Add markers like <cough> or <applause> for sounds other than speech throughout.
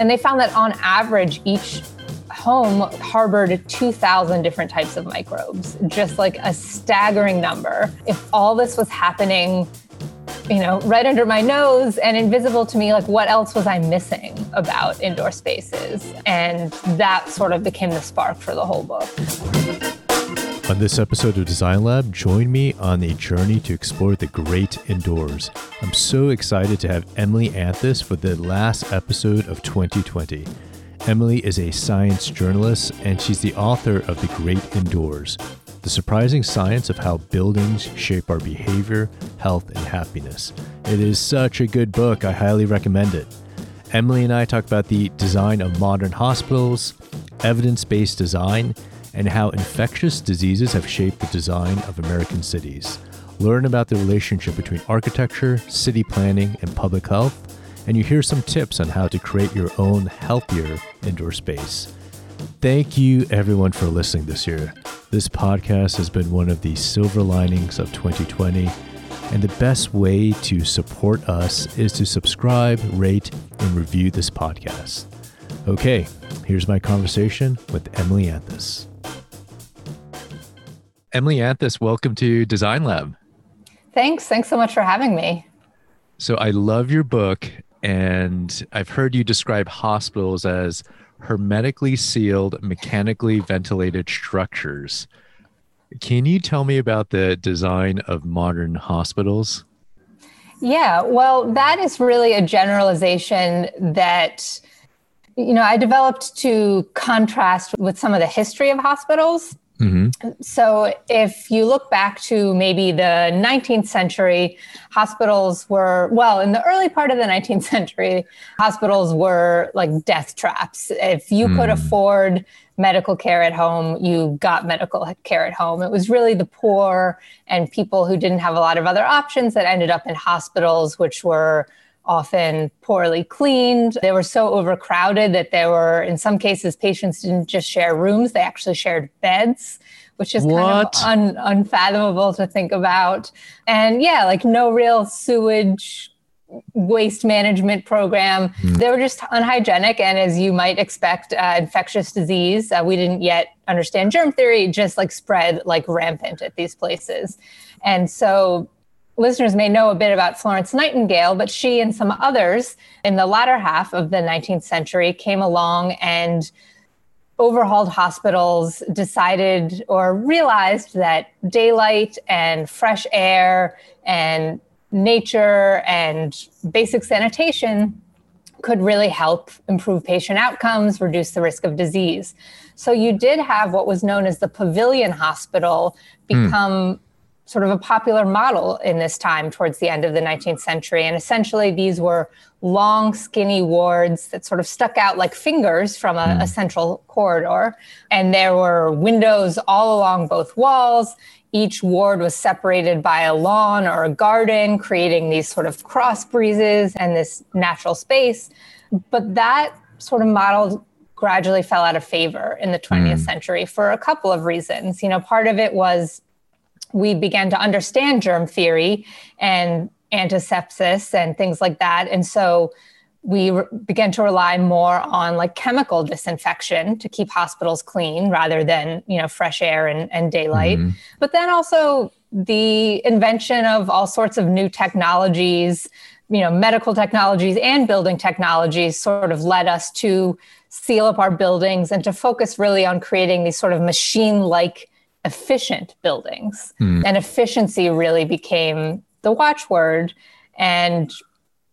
And they found that on average, each home harbored 2,000 different types of microbes, just like a staggering number. If all this was happening, you know, right under my nose and invisible to me, like what else was I missing about indoor spaces? And that sort of became the spark for the whole book. On this episode of Design Lab, join me on a journey to explore the great indoors. I'm so excited to have Emily Anthes for the last episode of 2020. Emily is a science journalist and she's the author of The Great Indoors The Surprising Science of How Buildings Shape Our Behavior, Health, and Happiness. It is such a good book. I highly recommend it. Emily and I talk about the design of modern hospitals, evidence based design, and how infectious diseases have shaped the design of American cities. Learn about the relationship between architecture, city planning, and public health and you hear some tips on how to create your own healthier indoor space. Thank you, everyone, for listening this year. This podcast has been one of the silver linings of 2020, and the best way to support us is to subscribe, rate, and review this podcast. Okay, here's my conversation with Emily Anthes. Emily Anthes, welcome to Design Lab. Thanks. Thanks so much for having me. So, I love your book, and I've heard you describe hospitals as hermetically sealed, mechanically ventilated structures. Can you tell me about the design of modern hospitals? Yeah, well, that is really a generalization that you know I developed to contrast with some of the history of hospitals. Mm-hmm. So, if you look back to maybe the 19th century, hospitals were, well, in the early part of the 19th century, hospitals were like death traps. If you mm. could afford medical care at home, you got medical care at home. It was really the poor and people who didn't have a lot of other options that ended up in hospitals, which were often poorly cleaned. They were so overcrowded that there were, in some cases, patients didn't just share rooms, they actually shared beds, which is what? kind of un- unfathomable to think about. And yeah, like no real sewage waste management program. Mm. They were just unhygienic. And as you might expect, uh, infectious disease, uh, we didn't yet understand germ theory, just like spread like rampant at these places. And so listeners may know a bit about Florence Nightingale, but she and some others in the latter half of the 19th century came along and overhauled hospitals, decided or realized that daylight and fresh air and nature and basic sanitation could really help improve patient outcomes, reduce the risk of disease. So you did have what was known as the pavilion hospital hmm. become mm sort of a popular model in this time towards the end of the 19th century. And essentially, these were long, skinny wards that sort of stuck out like fingers from a, a, hmm. central corridor. And there were windows all along both walls. Each ward was separated by a lawn or a garden, creating these sort of cross breezes and this natural space. But that sort of model gradually fell out of favor in the 20th mm. century for a couple of reasons. You know, part of it was we began to understand germ theory and antisepsis and things like that. And so we re- began to rely more on like chemical disinfection to keep hospitals clean rather than, you know, fresh air and, and daylight. Mm-hmm. But then also the invention of all sorts of new technologies, you know, medical technologies and building technologies sort of led us to seal up our buildings and to focus really on creating these sort of machine like efficient buildings. Mm. And efficiency really became the watchword. And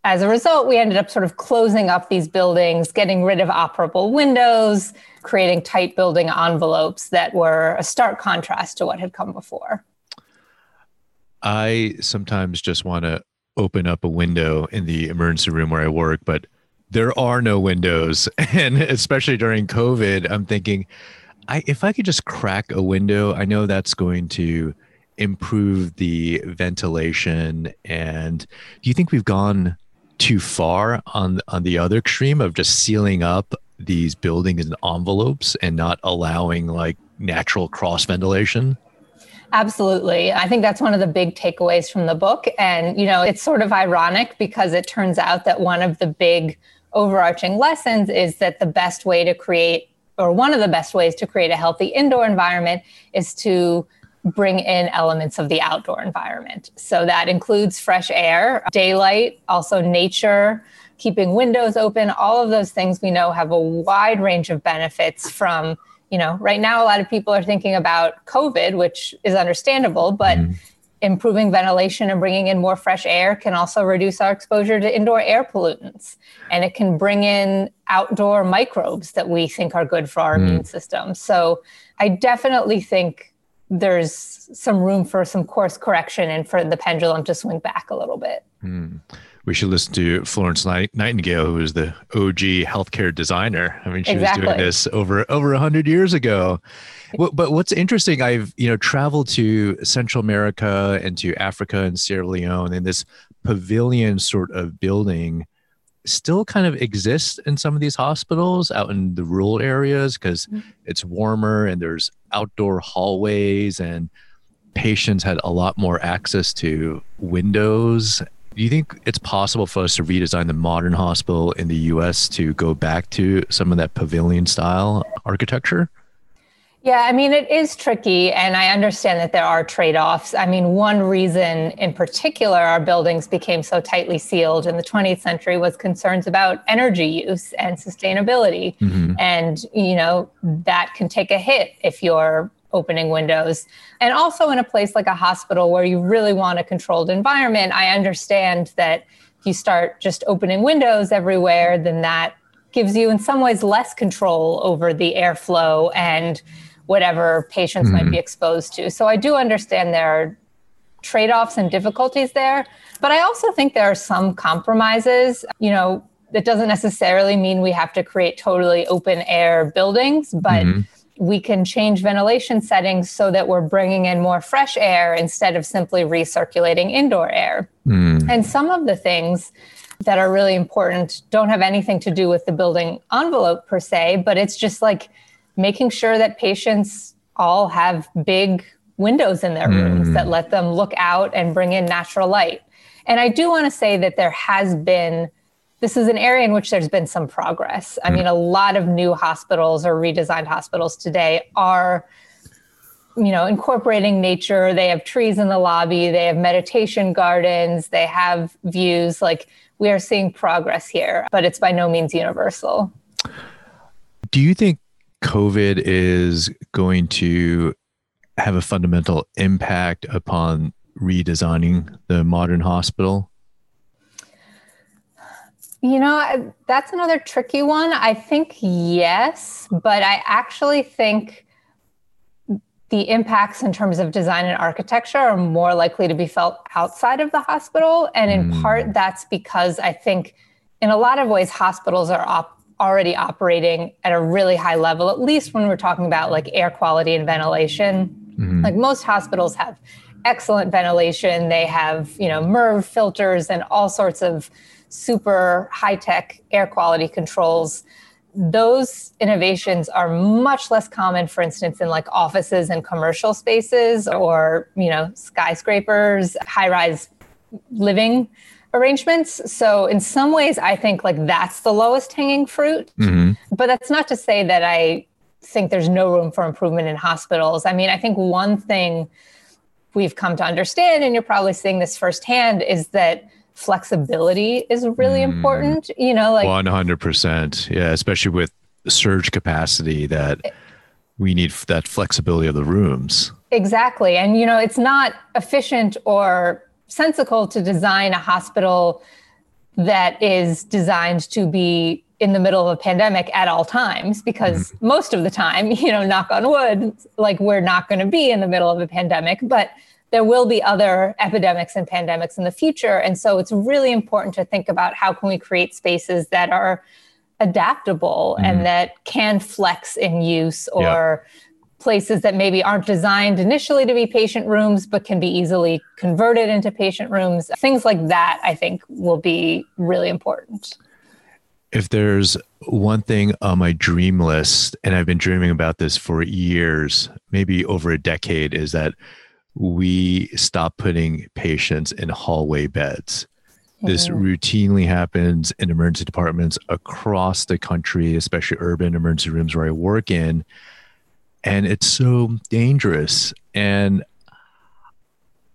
as a result, we ended up sort of closing up these buildings, getting rid of operable windows, creating tight building envelopes that were a stark contrast to what had come before. I sometimes just want to open up a window in the emergency room where I work, but there are no windows. <laughs> And especially during COVID, I'm thinking, I, if I could just crack a window, I know that's going to improve the ventilation. And do you think we've gone too far on on the other extreme of just sealing up these buildings and envelopes and not allowing like natural cross ventilation? Absolutely. I think that's one of the big takeaways from the book. And, you know, it's sort of ironic because it turns out that one of the big overarching lessons is that the best way to create, or one of the best ways to create a healthy indoor environment is to bring in elements of the outdoor environment. So that includes fresh air, daylight, also nature, keeping windows open, all of those things we know have a wide range of benefits from, you know, right now a lot of people are thinking about COVID, which is understandable, but mm improving ventilation and bringing in more fresh air can also reduce our exposure to indoor air pollutants. And it can bring in outdoor microbes that we think are good for our mm. immune system. So I definitely think there's some room for some course correction and for the pendulum to swing back a little bit. Mm. We should listen to Florence Nightingale, who is the OG healthcare designer. I mean, she exactly. was doing this over over a hundred years ago but what's interesting, I've you know traveled to Central America and to Africa and Sierra Leone, and this pavilion sort of building still kind of exists in some of these hospitals out in the rural areas because mm-hmm. it's warmer and there's outdoor hallways and patients had a lot more access to windows. Do you think it's possible for us to redesign the modern hospital in the US to go back to some of that pavilion style architecture? Yeah, I mean, it is tricky, and I understand that there are trade offs. I mean, one reason in particular our buildings became so tightly sealed in the 20th century was concerns about energy use and sustainability. Mm-hmm. And, you know, that can take a hit if you're opening windows. And also in a place like a hospital where you really want a controlled environment, I understand that if you start just opening windows everywhere, then that gives you in some ways less control over the airflow and whatever patients mm might be mm-hmm. exposed to. So I do understand there are trade offs and difficulties there. But I also think there are some compromises. You know, that doesn't necessarily mean we have to create totally open air buildings, but mm-hmm. we can change ventilation settings so that we're bringing in more fresh air instead of simply recirculating indoor air. Mm. And some of the things that are really important don't have anything to do with the building envelope per se, but it's just like making sure that patients all have big windows in their rooms mm. that let them look out and bring in natural light. And I do want to say that there has been, this is an area in which there's been some progress. I mm. mean, a lot of new hospitals or redesigned hospitals today are, you know, incorporating nature. They have trees in the lobby, they have meditation gardens, they have views. Like we are seeing progress here, but it's by no means universal. Do you think COVID is going to have a fundamental impact upon redesigning the modern hospital? You know, that's another tricky one. I think yes, but I actually think the impacts in terms of design and architecture are more likely to be felt outside of the hospital. And in mm. part, that's because I think in a lot of ways, hospitals are op- already operating at a really high level, at least when we're talking about like air quality and ventilation. Mm-hmm. Like most hospitals have excellent ventilation. They have, you know, MERV filters and all sorts of super high tech air quality controls. Those innovations are much less common, for instance, in like offices and commercial spaces or, you know, skyscrapers, high rise living arrangements. So in some ways, I think like that's the lowest hanging fruit. Mm-hmm. But that's not to say that I think there's no room for improvement in hospitals. I mean, I think one thing we've come to understand, and you're probably seeing this firsthand, is that flexibility is really mm. important. You know, like 100%. Yeah, especially with surge capacity that we need that flexibility of the rooms. Exactly. And, you know, it's not efficient or sensical to design a hospital that is designed to be in the middle of a pandemic at all times because mm-hmm. most of the time, <laughs> you know, knock on wood, like we're not going to be in the middle of a pandemic, but there will be other epidemics and pandemics in the future. And so it's really important to think about how can we create spaces that are adaptable mm-hmm. and that can flex in use or places that maybe aren't designed initially to be patient rooms, but can be easily converted into patient rooms. Things like that, I think, will be really important. If there's one thing on my dream list, and I've been dreaming about this for years, maybe over a decade, is that we stop putting patients in hallway beds. This mm-hmm. routinely happens in emergency departments across the country, especially urban emergency rooms where I work in. And it's so dangerous. And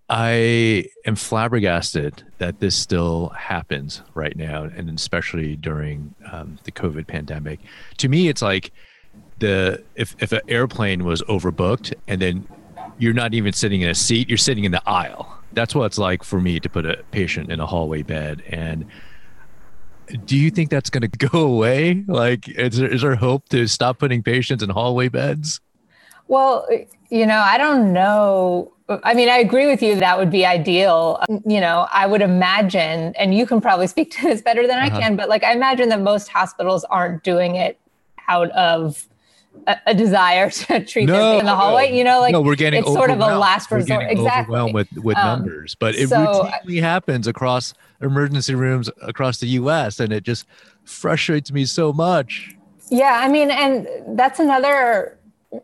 I am flabbergasted that this still happens right now, and especially during um, the COVID pandemic. To me, it's like the if if an airplane was overbooked and then you're not even sitting in a seat, you're sitting in the aisle that's what it's like for me to put a patient in a hallway bed and do you think that's going <laughs> to go away like is there, is there hope to stop putting patients in hallway beds well you know i don't know i mean i agree with you that would be ideal you know i would imagine and you can probably speak to this better than uh-huh. i can but like i imagine that most hospitals aren't doing it out of a, a desire <laughs> to treat no, them in the hallway. You know, like no, we're getting it's sort of a last resort. exactly. Overwhelmed with with um, numbers, but it so, routinely happens across emergency rooms across the U.S. and it just frustrates me so much. Yeah, I mean, and that's another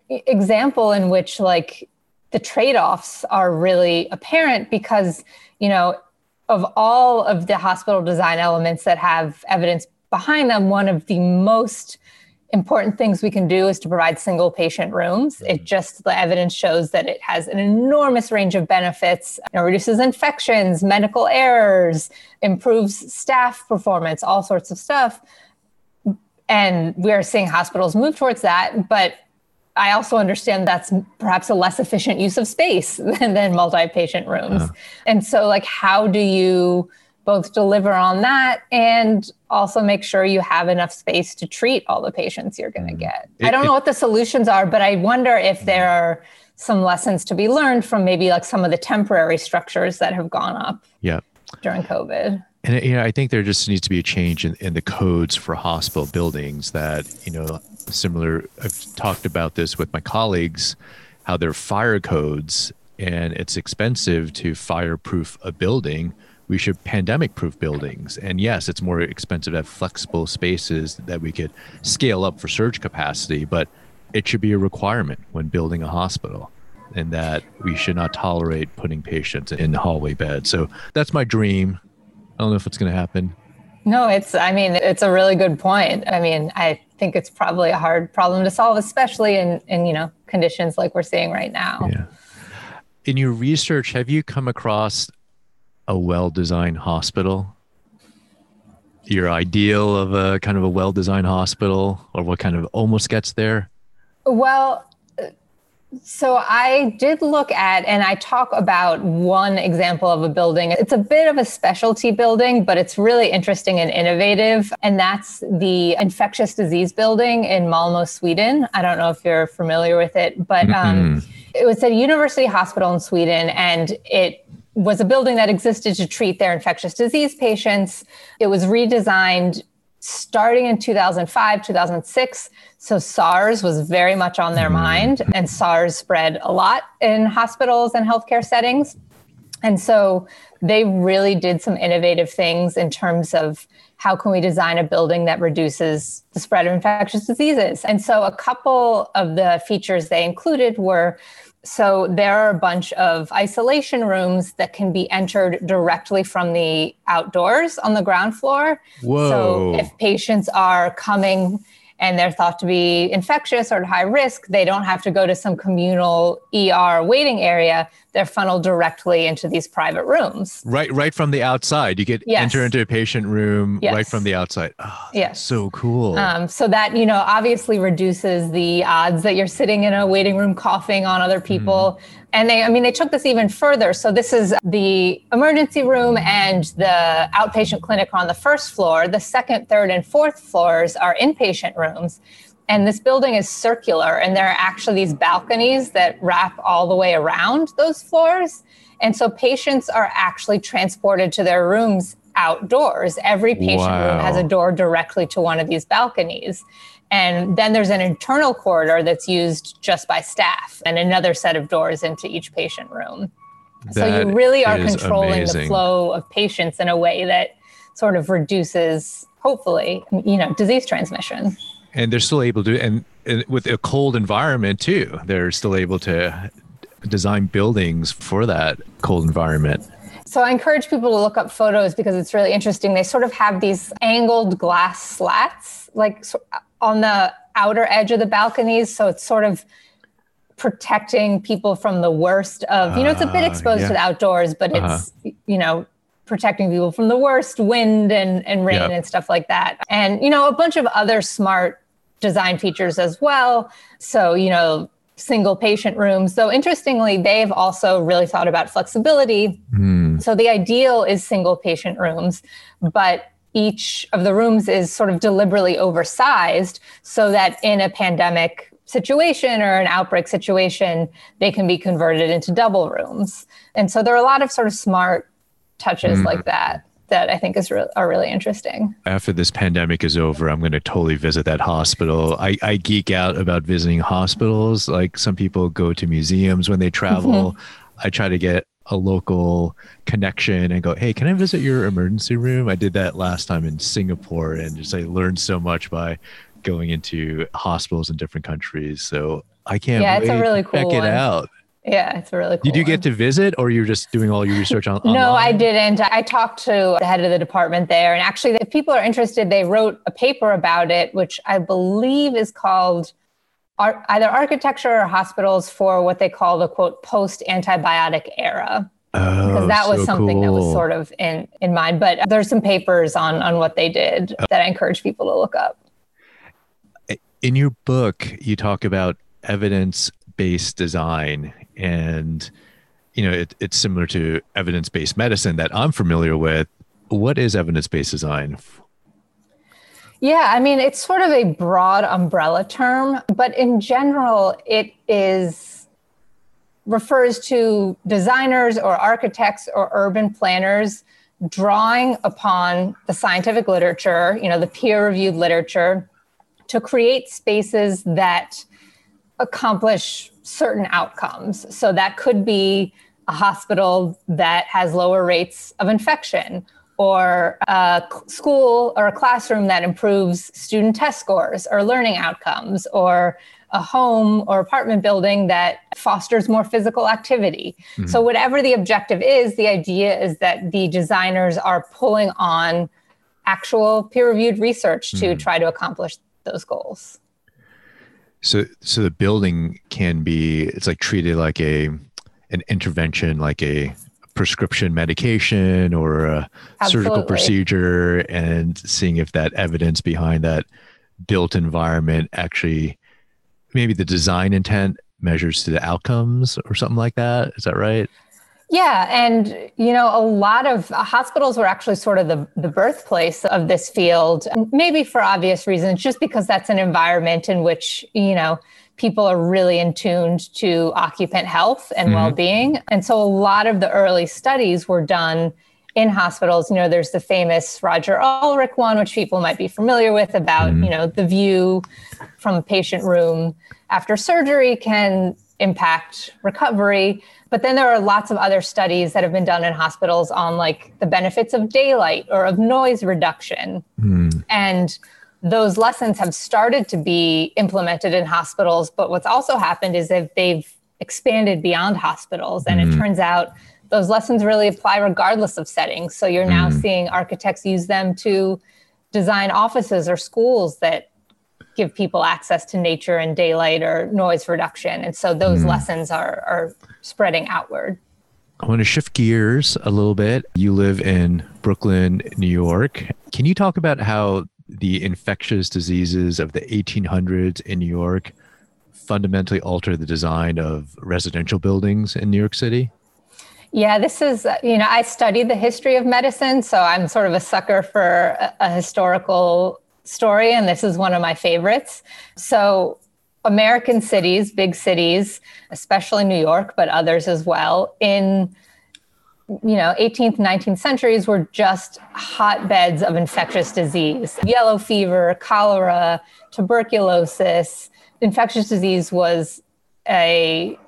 example in which like the trade-offs are really apparent because you know of all of the hospital design elements that have evidence behind them one of the most important things we can do is to provide single patient rooms. It mm-hmm. just, the evidence shows that it has an enormous range of benefits. It reduces infections, medical errors, improves staff performance, all sorts of stuff. And we're seeing hospitals move towards that. But I also understand that's perhaps a less efficient use of space <laughs> than, than multi patient rooms. Uh-huh. And so, like, how do you both deliver on that and also make sure you have enough space to treat all the patients you're going to mm-hmm. get. It, I don't know what the solutions are, but I wonder if there are some lessons to be learned from maybe like some of the temporary structures that have gone up yeah. during COVID. And you know, I think there just needs to be a change in, in the codes for hospital buildings that, you know, similar I've talked about this with my colleagues, how there are fire codes and it's expensive to fireproof a building we should pandemic proof buildings. And yes, it's more expensive to have flexible spaces that we could scale up for surge capacity, but it should be a requirement when building a hospital and that we should not tolerate putting patients in hallway beds. So that's my dream. I don't know if it's going to happen. No, it's, I mean, it's a really good point. I mean, I think it's probably a hard problem to solve, especially in, in, you know, conditions like we're seeing right now. Yeah. In your research, have you come across a well-designed hospital? Your ideal of a kind of a well-designed hospital, or what kind of almost gets there? Well, so I did look at, and I talk about one example of a building. It's a bit of a specialty building, but it's really interesting and innovative. And that's the infectious disease building in Malmo, Sweden. I don't know if you're familiar with it, but um, it was a university hospital in Sweden, and it was a building that existed to treat their infectious disease patients. It was redesigned starting in 2005, 2006. So SARS was very much on their mm-hmm. mind, and SARS spread a lot in hospitals and healthcare settings. And so they really did some innovative things in terms of how can we design a building that reduces the spread of infectious diseases. And so a couple of the features they included were so there are a bunch of isolation rooms that can be entered directly from the outdoors on the ground floor. Whoa. So if patients are coming and they're thought to be infectious or at high risk, they don't have to go to some communal ER waiting area. They're funneled directly into these private rooms. Right, right from the outside. You get yes. enter into a patient room yes. right from the outside. Oh, yes, so cool. Um, so that you know obviously reduces the odds that you're sitting in a waiting room coughing on other people. And they, I mean, they took this even further. So this is the emergency room and the outpatient clinic on the first floor. The second, third, and fourth floors are inpatient rooms. And this building is circular, and there are actually these balconies that wrap all the way around those floors. And so patients are actually transported to their rooms outdoors. Every patient wow. room has a door directly to one of these balconies. And then there's an internal corridor that's used just by staff and another set of doors into each patient room. That so you really are controlling amazing. the flow of patients in a way that sort of reduces, hopefully, you know, disease transmission. And they're still able to, and, and with a cold environment too, they're still able to design buildings for that cold environment. So I encourage people to look up photos because it's really interesting. They sort of have these angled glass slats, like on the outer edge of the balconies. So it's sort of protecting people from the worst of, you know, it's a bit ah, exposed yeah. to the outdoors, but uh-huh. it's, you know, protecting people from the worst wind and, and rain yep. and stuff like that. And, you know, a bunch of other smart design features as well. So, you know, single patient rooms. So interestingly, they've also really thought about flexibility. Mm. So the ideal is single patient rooms, but each of the rooms is sort of deliberately oversized so that in a pandemic situation or an outbreak situation, they can be converted into double rooms. And so there are a lot of sort of smart touches mm. like that that I think is re- are really interesting. After this pandemic is over, I'm going to totally visit that hospital. I, I geek out about visiting hospitals. Like some people go to museums when they travel. Mm-hmm. I try to get a local connection and go, hey, can I visit your emergency room? I did that last time in Singapore and just I learned so much by going into hospitals in different countries. So I can't yeah, it's a really cool check one. it out. Yeah, it's a really cool. Did you get to visit or you're just doing all your research on <laughs> No, I didn't. I talked to the head of the department there. And actually, if people are interested, they wrote a paper about it, which I believe is called ar- either Architecture or Hospitals for what they call the quote post antibiotic era. Oh, because that was so something cool. that was sort of in, in mind. But there's some papers on, on what they did uh, that I encourage people to look up. In your book, you talk about evidence based design and you know it, it's similar to evidence-based medicine that i'm familiar with what is evidence-based design yeah i mean it's sort of a broad umbrella term but in general it is refers to designers or architects or urban planners drawing upon the scientific literature you know the peer reviewed literature to create spaces that accomplish certain outcomes. So that could be a hospital that has lower rates of infection or a school or a classroom that improves student test scores or learning outcomes or a home or apartment building that fosters more physical activity. Mm-hmm. So, whatever the objective is, the idea is that the designers are pulling on actual peer reviewed research to mm-hmm. try to accomplish those goals. So so the building can be it's like treated like a an intervention, like a prescription medication or a Absolutely. surgical procedure, and seeing if that evidence behind that built environment actually maybe the design intent measures to the outcomes or something like that. Is that right? Yeah, and you know, a lot of uh, hospitals were actually sort of the, the birthplace of this field, maybe for obvious reasons, just because that's an environment in which, you know, people are really in tuned to occupant health and mm-hmm. well-being. And so a lot of the early studies were done in hospitals. You know, there's the famous Roger Ulrich one, which people might be familiar with about, mm-hmm. you know, the view from a patient room after surgery can impact recovery. But then there are lots of other studies that have been done in hospitals on like the benefits of daylight or of noise reduction. Mm. And those lessons have started to be implemented in hospitals. But what's also happened is that they've expanded beyond hospitals. And mm. it turns out those lessons really apply regardless of settings. So you're now mm. seeing architects use them to design offices or schools that give people access to nature and daylight or noise reduction. And so those mm. lessons are, are spreading outward. I want to shift gears a little bit. You live in Brooklyn, New York. Can you talk about how the infectious diseases of the 1800s in New York fundamentally alter the design of residential buildings in New York City? Yeah, this is, uh, you know, I studied the history of medicine, so I'm sort of a sucker for a, a historical story, and this is one of my favorites. So, American cities, big cities, especially New York, but others as well, in you know 18th 19th centuries were just hotbeds of infectious disease yellow fever cholera tuberculosis infectious disease was a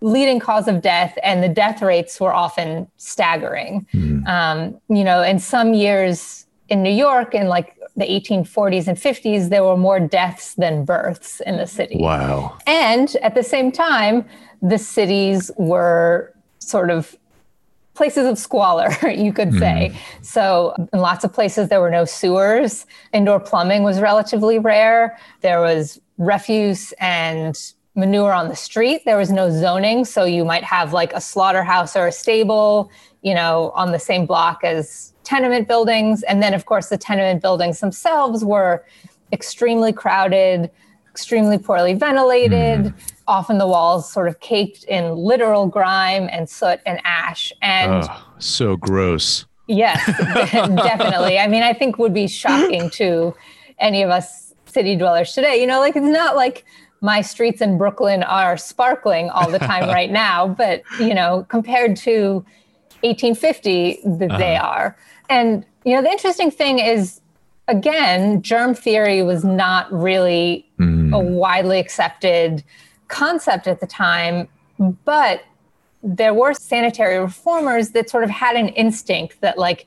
leading cause of death and the death rates were often staggering mm. um, you know in some years in new york in like the 1840s and 50s, there were more deaths than births in the city. Places of squalor, <laughs> you could say. Mm. So, in lots of places, there were no sewers. Indoor plumbing was relatively rare. There was refuse and manure on the street. There was no zoning. So, you might have like a slaughterhouse or a stable, you know, on the same block as tenement buildings. And then, of course, the tenement buildings themselves were extremely crowded, extremely poorly ventilated. Mm often the walls sort of caked in literal grime and soot and ash. And oh, so gross. Yes, <laughs> definitely. I mean, I think would be shocking to any of us city dwellers today. You know, like it's not like my streets in Brooklyn are sparkling all the time right <laughs> now, but you know, compared to 1850, uh-huh. they are. And you know, the interesting thing is again, germ theory was not really mm. a widely accepted concept at the time, but there were sanitary reformers that sort of had an instinct that like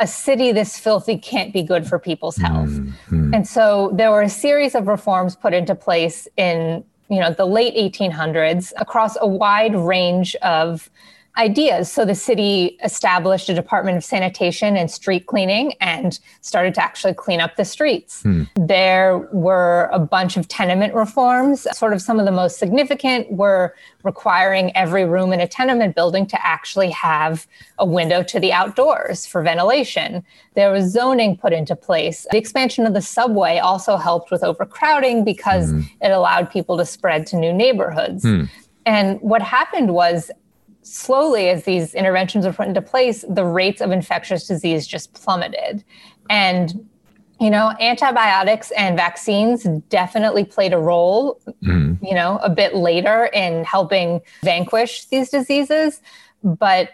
a city this filthy can't be good for people's health. Mm-hmm. And so there were a series of reforms put into place in you know the late 1800s across a wide range of ideas. So the city established a Department of Sanitation and Street Cleaning and started to actually clean up the streets. Hmm. There were a bunch of tenement reforms. Sort of some of the most significant were requiring every room in a tenement building to actually have a window to the outdoors for ventilation. There was zoning put into place. The expansion of the subway also helped with overcrowding because hmm. it allowed people to spread to new neighborhoods. Hmm. And what happened was slowly, as these interventions were put into place, the rates of infectious disease just plummeted. And you know, antibiotics and vaccines definitely played a role, mm. you know, a bit later in helping vanquish these diseases. But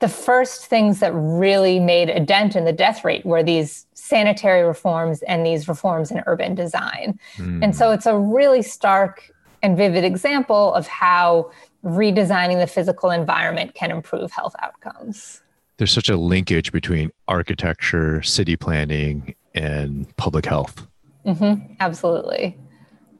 the first things that really made a dent in the death rate were these sanitary reforms and these reforms in urban design. Mm. And so it's a really stark and vivid example of how redesigning the physical environment can improve health outcomes. There's such a linkage between architecture, city planning, and public health. Mm-hmm, absolutely.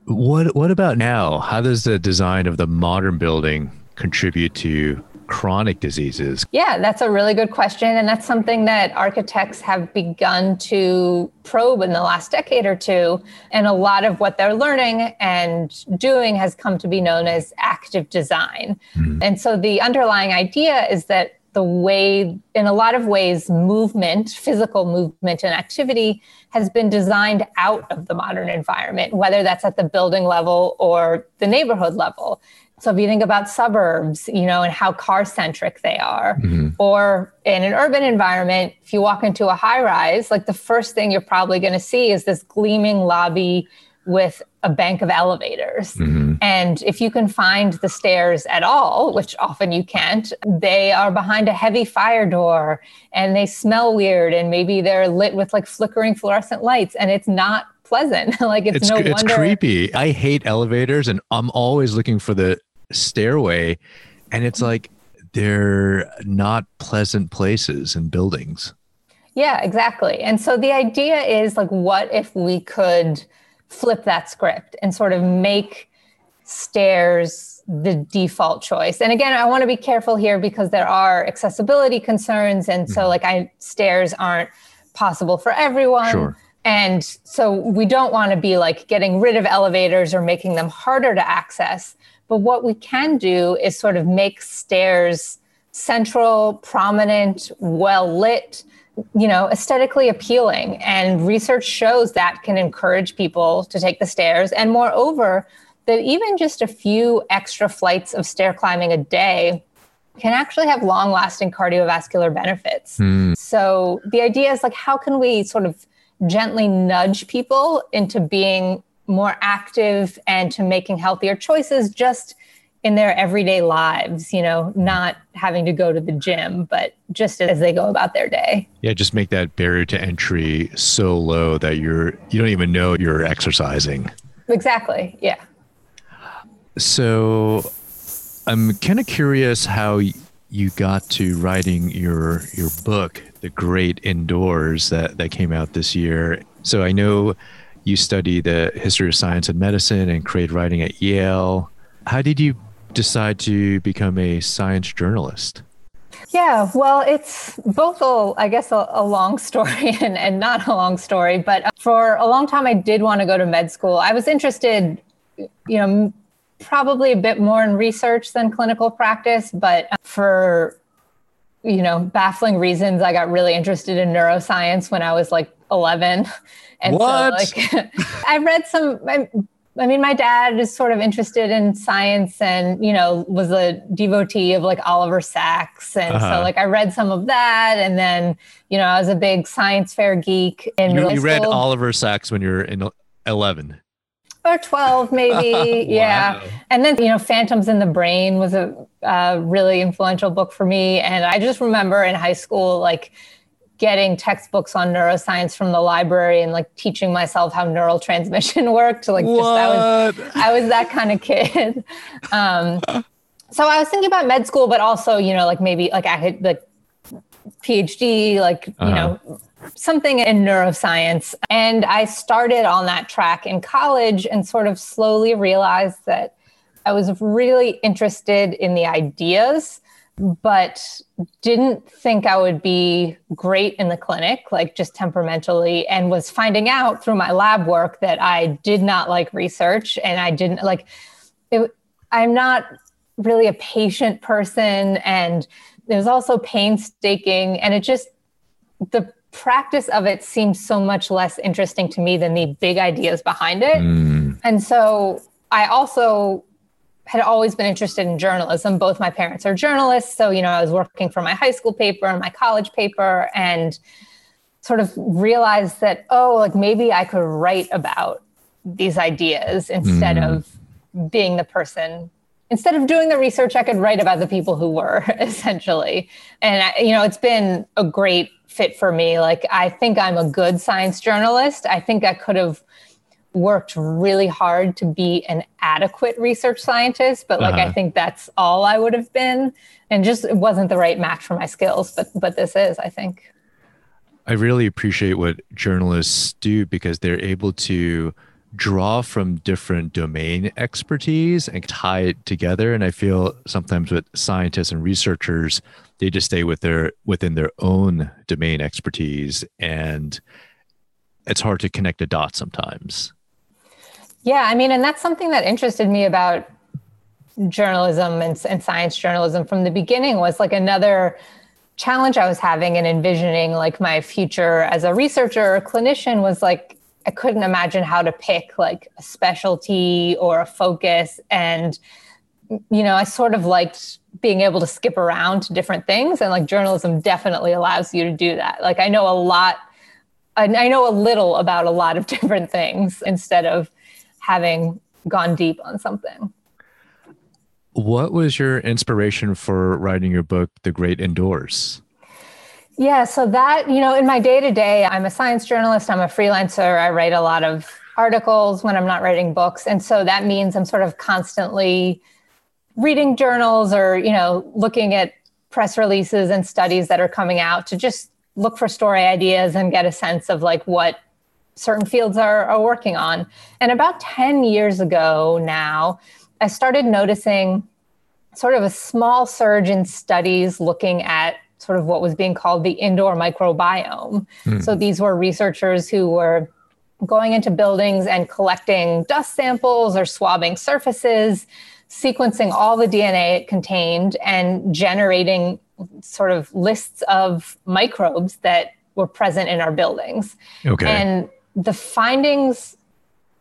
What What about now? How does the design of the modern building contribute to chronic diseases? Yeah, that's a really good question. And that's something that architects have begun to probe in the last decade or two. And a lot of what they're learning and doing has come to be known as active design. Mm-hmm. And so the underlying idea is that the way, in a lot of ways, movement, physical movement and activity has been designed out of the modern environment, whether that's at the building level or the neighborhood level. So if you think about suburbs, you know, and how car centric they are, mm-hmm. or in an urban environment, if you walk into a high rise, like the first thing you're probably going to see is this gleaming lobby with a bank of elevators. Mm-hmm. And if you can find the stairs at all, which often you can't, they are behind a heavy fire door and they smell weird and maybe they're lit with like flickering fluorescent lights and it's not pleasant. <laughs> like it's, it's no it's wonder. creepy. I hate elevators and I'm always looking for the stairway and it's like they're not pleasant places and buildings. Yeah, exactly. And so the idea is like, what if we could flip that script and sort of make stairs the default choice? And again, I want to be careful here because there are accessibility concerns. And so, mm-hmm. like, I, stairs aren't possible for everyone. Sure. And so we don't want to be like getting rid of elevators or making them harder to access. But what we can do is sort of make stairs central, prominent, well lit, you know, aesthetically appealing. And research shows that can encourage people to take the stairs. And moreover, that even just a few extra flights of stair climbing a day can actually have long lasting cardiovascular benefits. Mm. So the idea is like, how can we sort of gently nudge people into being more active and to making healthier choices just in their everyday lives, you know, not having to go to the gym, but just as they go about their day. Yeah, just make that barrier to entry so low that you're you don't even know you're exercising. Exactly. Yeah. So I'm kind of curious how you got to writing your your book, The Great Indoors that that came out this year. So I know you study the history of science and medicine and create writing at Yale. How did you decide to become a science journalist? Yeah, well, it's both, a, I guess, a, a long <laughs> story and, and not a long story. But for a long time, I did want to go to med school. I was interested, you know, probably a bit more in research than clinical practice, but for you know baffling reasons, I got really interested in neuroscience when I was like 11. <laughs> And what? so, like, <laughs> I read some. I, I mean, my dad is sort of interested in science and, you know, was a devotee of like Oliver Sacks. And uh-huh. so, like, I read some of that. And then, you know, I was a big science fair geek And You, you read Oliver Sacks when you were in 11 or 12 maybe <laughs> wow. yeah and then you know phantoms in the brain was a uh, really influential book for me and i just remember in high school like getting textbooks on neuroscience from the library and like teaching myself how neural transmission <laughs> worked. Like just I was I was that kind of kid. <laughs> Um, so I was thinking about med school, but also you know like maybe like I had the PhD, like uh-huh. you know something in neuroscience. And I started on that track in college and sort of slowly realized that I was really interested in the ideas but didn't think I would be great in the clinic, like just temperamentally, and was finding out through my lab work that I did not like research and I didn't like it. I'm not really a patient person, and it was also painstaking, and it just the practice of it seems so much less interesting to me than the big ideas behind it. Mm. And so I also had always been interested in journalism. Both my parents are journalists. So, you know, I was working for my high school paper and my college paper and sort of realized that, oh, like maybe I could write about these ideas instead mm. of being the person. Instead of doing the research, I could write about the people who were <laughs> essentially. And, I, you know, it's been a great fit for me. Like, I think I'm a good science journalist. I think I could have worked really hard to be an adequate research scientist, but like uh-huh. I think that's all I would have been, and just it wasn't the right match for my skills. But but this is, I think. I really appreciate what journalists do because they're able to draw from different domain expertise and tie it together. And I feel sometimes with scientists and researchers, they just stay with their within their own domain expertise and it's hard to connect the dots sometimes. Yeah, I mean, and that's something that interested me about journalism and, and science journalism from the beginning was like another challenge I was having and envisioning like my future as a researcher or clinician was like I couldn't imagine how to pick like a specialty or a focus and you know I sort of liked being able to skip around to different things and like journalism definitely allows you to do that like I know a lot I know a little about a lot of <laughs> different things instead of having gone deep on something. What was your inspiration for writing your book, The Great Indoors? Yeah, so that, you know, in my day to day, I'm a science journalist, I'm a freelancer, I write a lot of articles when I'm not writing books. And so that means I'm sort of constantly reading journals or, you know, looking at press releases and studies that are coming out to just look for story ideas and get a sense of like what certain fields are, are working on. And about 10 years ago now, I started noticing sort of a small surge in studies looking at sort of what was being called the indoor microbiome. Mm. So these were researchers who were going into buildings and collecting dust samples or swabbing surfaces, sequencing all the DNA it contained, and generating sort of lists of microbes that were present in our buildings. Okay. And the findings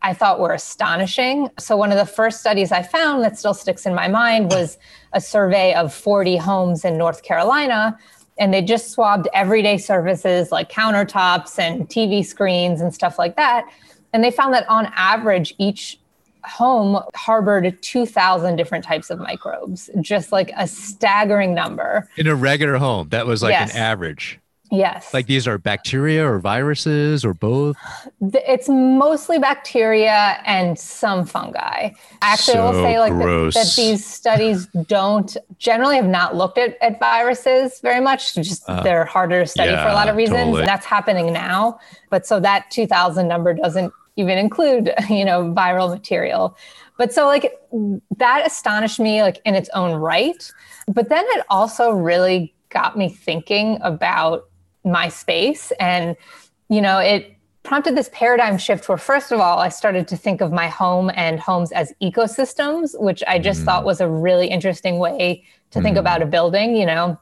I thought were astonishing. So, one of the first studies I found that still sticks in my mind was a survey of 40 homes in North Carolina. And they just swabbed everyday surfaces like countertops and TV screens and stuff like that. And they found that on average, each home harbored 2,000 different types of microbes, just like a staggering number. In a regular home, that was like yes. an average. Yes. Like these are bacteria or viruses or both? It's mostly bacteria and some fungi. Actually, so I will say like that, that, these studies don't generally have not looked at, at viruses very much. Just uh, they're harder to study yeah, for a lot of reasons. Totally. That's happening now. But so that 2000 number doesn't even include, <laughs> you know, viral material. But so like that astonished me like in its own right. But then it also really got me thinking about my space. And, you know, it prompted this paradigm shift where, first of all, I started to think of my home and homes as ecosystems, which I just mm. thought was a really interesting way to mm. think about a building. You know,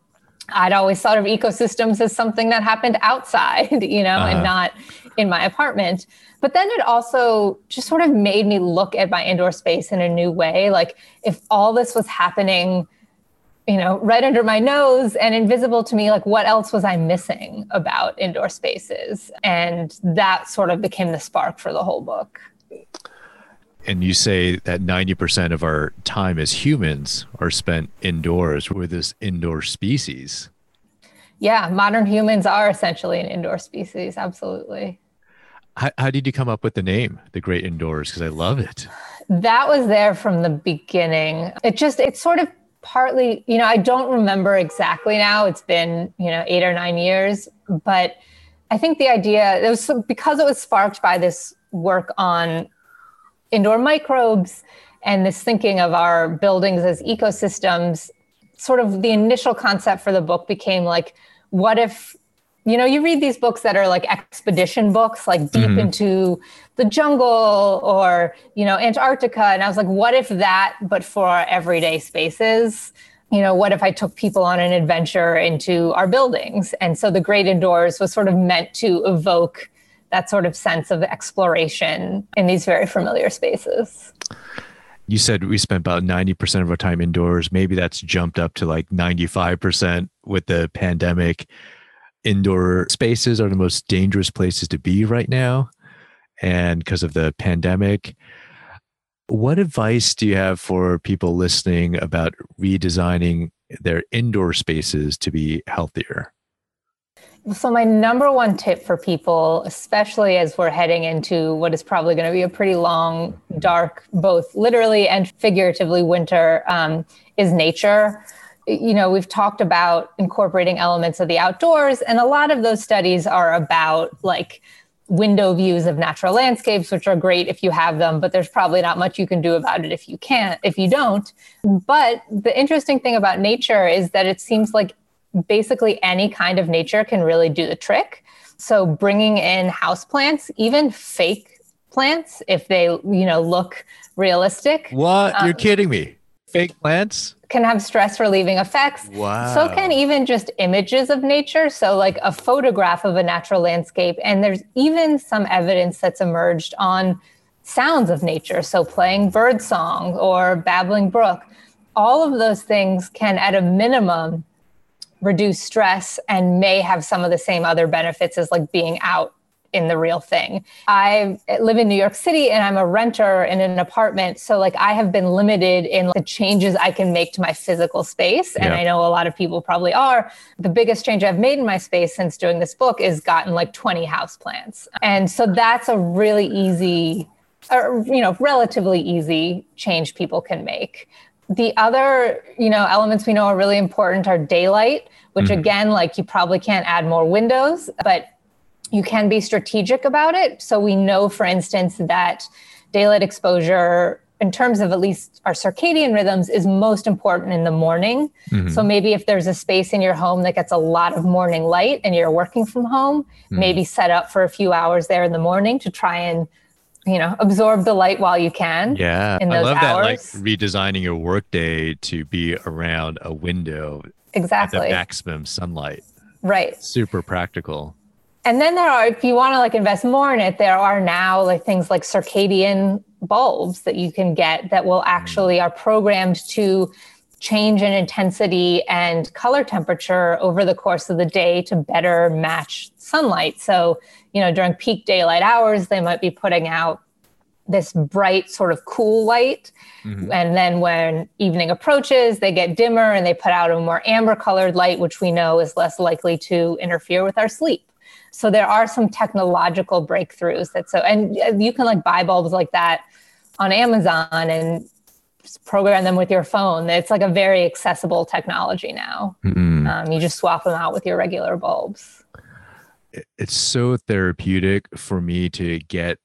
I'd always thought of ecosystems as something that happened outside, <laughs> you know, uh-huh. and not in my apartment. But then it also just sort of made me look at my indoor space in a new way. Like, if all this was happening, you know, right under my nose and invisible to me, like, what else was I missing about indoor spaces? And that sort of became the spark for the whole book and you say that 90% of our time as humans are spent indoors. We're this indoor species. Yeah, modern humans are essentially an indoor species. Absolutely. How, how did you come up with the name, The Great Indoors? Because I love it. That was there from the beginning. It just, it sort of partly, you know, I don't remember exactly now. It's been, you know, eight or nine years, but I think the idea, it was because it was sparked by this work on indoor microbes and this thinking of our buildings as ecosystems sort of the initial concept for the book became like what if you know you read these books that are like expedition books like deep mm-hmm. into the jungle or you know antarctica and i was like what if that but for our everyday spaces you know what if i took people on an adventure into our buildings and so the great indoors was sort of meant to evoke that sort of sense of exploration in these very familiar spaces. You said we spent about 90% of our time indoors. Maybe that's jumped up to like 95% with the pandemic. Indoor spaces are the most dangerous places to be right now. And because of the pandemic, what advice do you have for people listening about redesigning their indoor spaces to be healthier? So, my number one tip for people, especially as we're heading into what is probably going to be a pretty long, dark, both literally and figuratively winter, um, is nature. You know, we've talked about incorporating elements of the outdoors, and a lot of those studies are about like window views of natural landscapes, which are great if you have them, but there's probably not much you can do about it if you can't, if you don't. But the interesting thing about nature is that it seems like basically any kind of nature can really do the trick. So bringing in house plants, even fake plants, if they you know look realistic. What? Um, You're kidding me? Fake plants can have stress relieving effects. Wow. So can even just images of nature. So like a photograph of a natural landscape, and there's even some evidence that's emerged on sounds of nature. So playing bird song or babbling brook. All of those things can, at a minimum, reduce stress and may have some of the same other benefits as like being out in the real thing. I live in New York City and I'm a renter in an apartment. So, like, I have been limited in the changes I can make to my physical space. And yeah. I know a lot of people probably are. The biggest change I've made in my space since doing this book is gotten like 20 houseplants. And so, that's a really easy, or, you know, relatively easy change people can make. The other, you know, elements we know are really important are daylight, which mm-hmm. again, like you probably can't add more windows, but you can be strategic about it. So we know, for instance, that daylight exposure in terms of at least our circadian rhythms is most important in the morning. Mm-hmm. So maybe if there's a space in your home that gets a lot of morning light and you're working from home, mm-hmm. maybe set up for a few hours there in the morning to try and you know absorb the light while you can yeah in those i love hours. that like redesigning your workday to be around a window exactly the maximum sunlight right super practical and then there are if you want to like invest more in it there are now like things like circadian bulbs that you can get that will actually mm. are programmed to change in intensity and color temperature over the course of the day to better match sunlight so you know, during peak daylight hours, they might be putting out this bright sort of cool light. Mm-hmm. And then when evening approaches, they get dimmer and they put out a more amber colored light, which we know is less likely to interfere with our sleep. So there are some technological breakthroughs that so, and you can like buy bulbs like that on Amazon and program them with your phone. It's like a very accessible technology now. Mm-hmm. Um, you just swap them out with your regular bulbs it's so therapeutic for me to get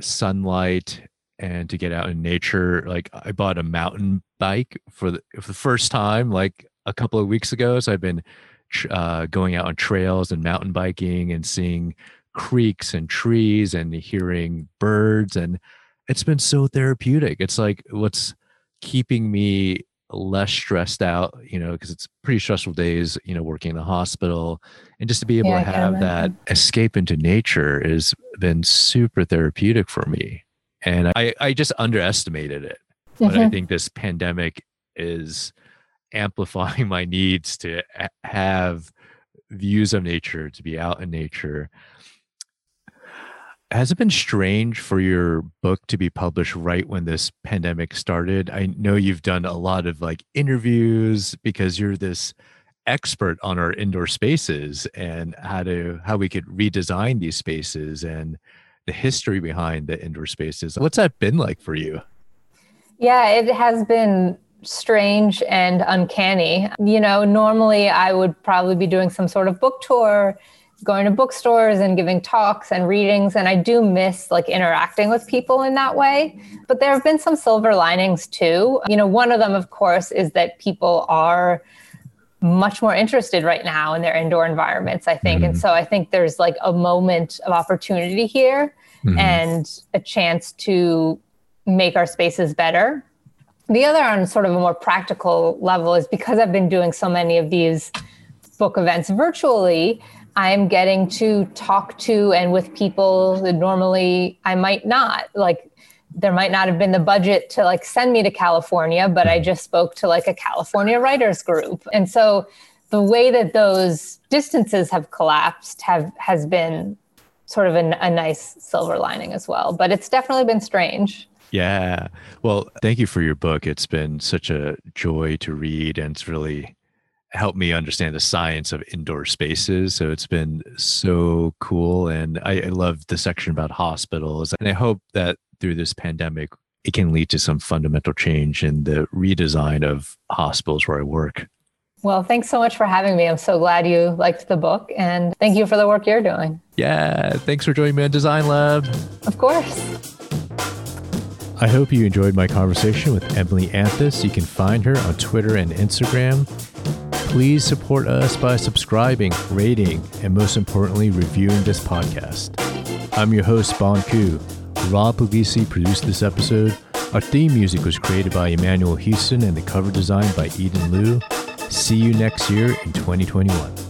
sunlight and to get out in nature. Like I bought a mountain bike for the, for the first time, like a couple of weeks ago. So I've been uh, going out on trails and mountain biking and seeing creeks and trees and hearing birds and it's been so therapeutic it's like what's keeping me less stressed out you know because it's pretty stressful days you know working in the hospital and just to be able yeah, to have that escape into nature has been super therapeutic for me and i i just underestimated it but mm-hmm. i think this pandemic is amplifying <laughs> my needs to have views of nature, to be out in nature. Has it been strange for your book to be published right when this pandemic started? I know you've done a lot of like interviews because you're this expert on our indoor spaces and how to how we could redesign these spaces and the history behind the indoor spaces. What's that been like for you? Yeah, it has been strange and uncanny. You know, normally I would probably be doing some sort of book tour, going to bookstores and giving talks and readings. And I do miss like interacting with people in that way. But there have been some silver linings too. You know, one of them, of course, is that people are much more interested right now in their indoor environments, I think. Mm-hmm. And so I think there's like a moment of opportunity here mm-hmm. and a chance to make our spaces better the other, on sort of a more practical level, is because I've been doing so many of these book events virtually, I'm getting to talk to and with people that normally I might not. Like, there might not have been the budget to like send me to California, but I just spoke to like a California writers group. And so the way that those distances have collapsed have has been sort of a, a nice silver lining as well. But it's definitely been strange. Yeah. Well, thank you for your book. It's been such a joy to read and it's really helped me understand the science of indoor spaces. So it's been so cool. And I, I love the section about hospitals. And I hope that through this pandemic, it can lead to some fundamental change in the redesign of hospitals where I work. Well, thanks so much for having me. I'm so glad you liked the book and thank you for the work you're doing. Yeah. Thanks for joining me on Design Lab. Of course. I hope you enjoyed my conversation with Emily Anthes. You can find her on Twitter and Instagram. Please support us by subscribing, rating, and most importantly, reviewing this podcast. I'm your host, Bon Ku. Rob Puglisi produced this episode. Our theme music was created by Emmanuel Houston and the cover design by Eden Liu. See you next year in 2021.